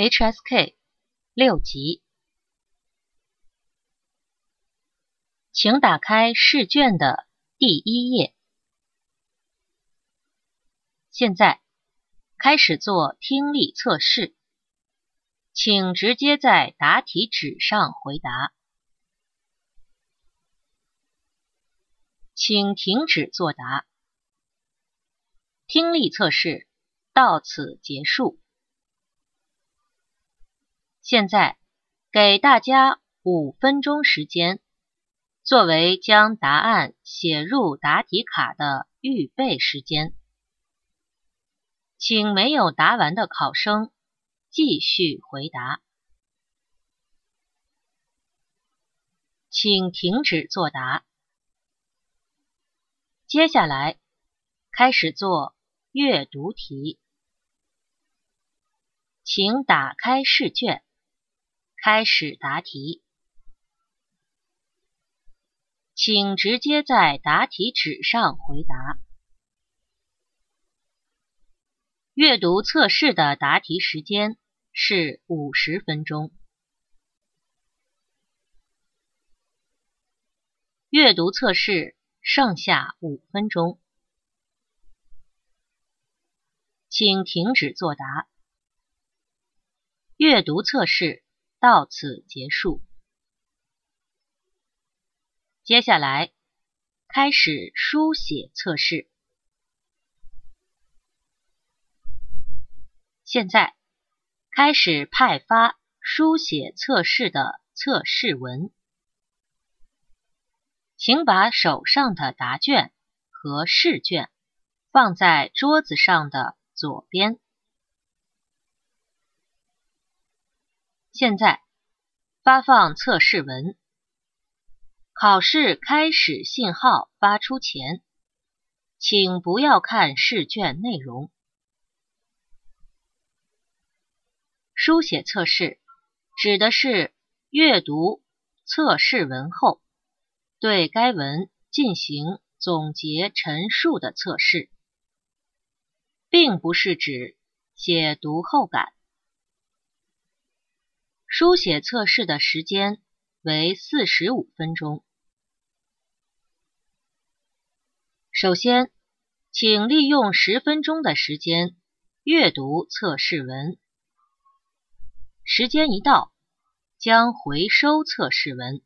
HSK 六级，请打开试卷的第一页。现在开始做听力测试，请直接在答题纸上回答。请停止作答。听力测试到此结束。现在给大家五分钟时间，作为将答案写入答题卡的预备时间。请没有答完的考生继续回答。请停止作答。接下来开始做阅读题，请打开试卷，开始答题。请直接在答题纸上回答。阅读测试的答题时间是五十分钟。阅读测试。剩下五分钟，请停止作答。阅读测试到此结束。接下来开始书写测试。现在开始派发书写测试的测试文。请把手上的答卷和试卷放在桌子上的左边。现在发放测试文。考试开始信号发出前，请不要看试卷内容。书写测试指的是阅读测试文后。对该文进行总结陈述的测试，并不是指写读后感。书写测试的时间为四十五分钟。首先，请利用十分钟的时间阅读测试文。时间一到，将回收测试文。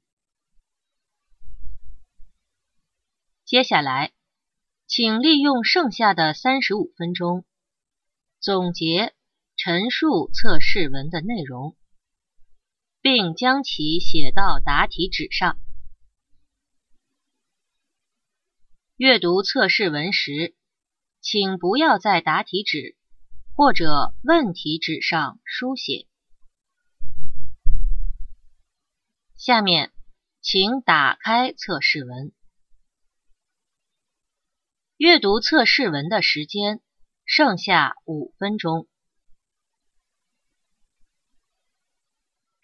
接下来，请利用剩下的三十五分钟总结陈述测试文的内容，并将其写到答题纸上。阅读测试文时，请不要在答题纸或者问题纸上书写。下面，请打开测试文。阅读测试文的时间剩下五分钟。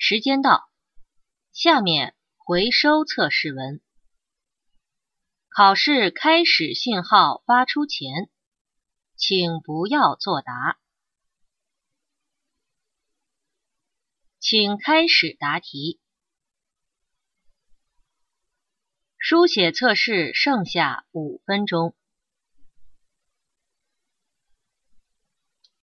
时间到，下面回收测试文。考试开始信号发出前，请不要作答。请开始答题。书写测试剩下五分钟。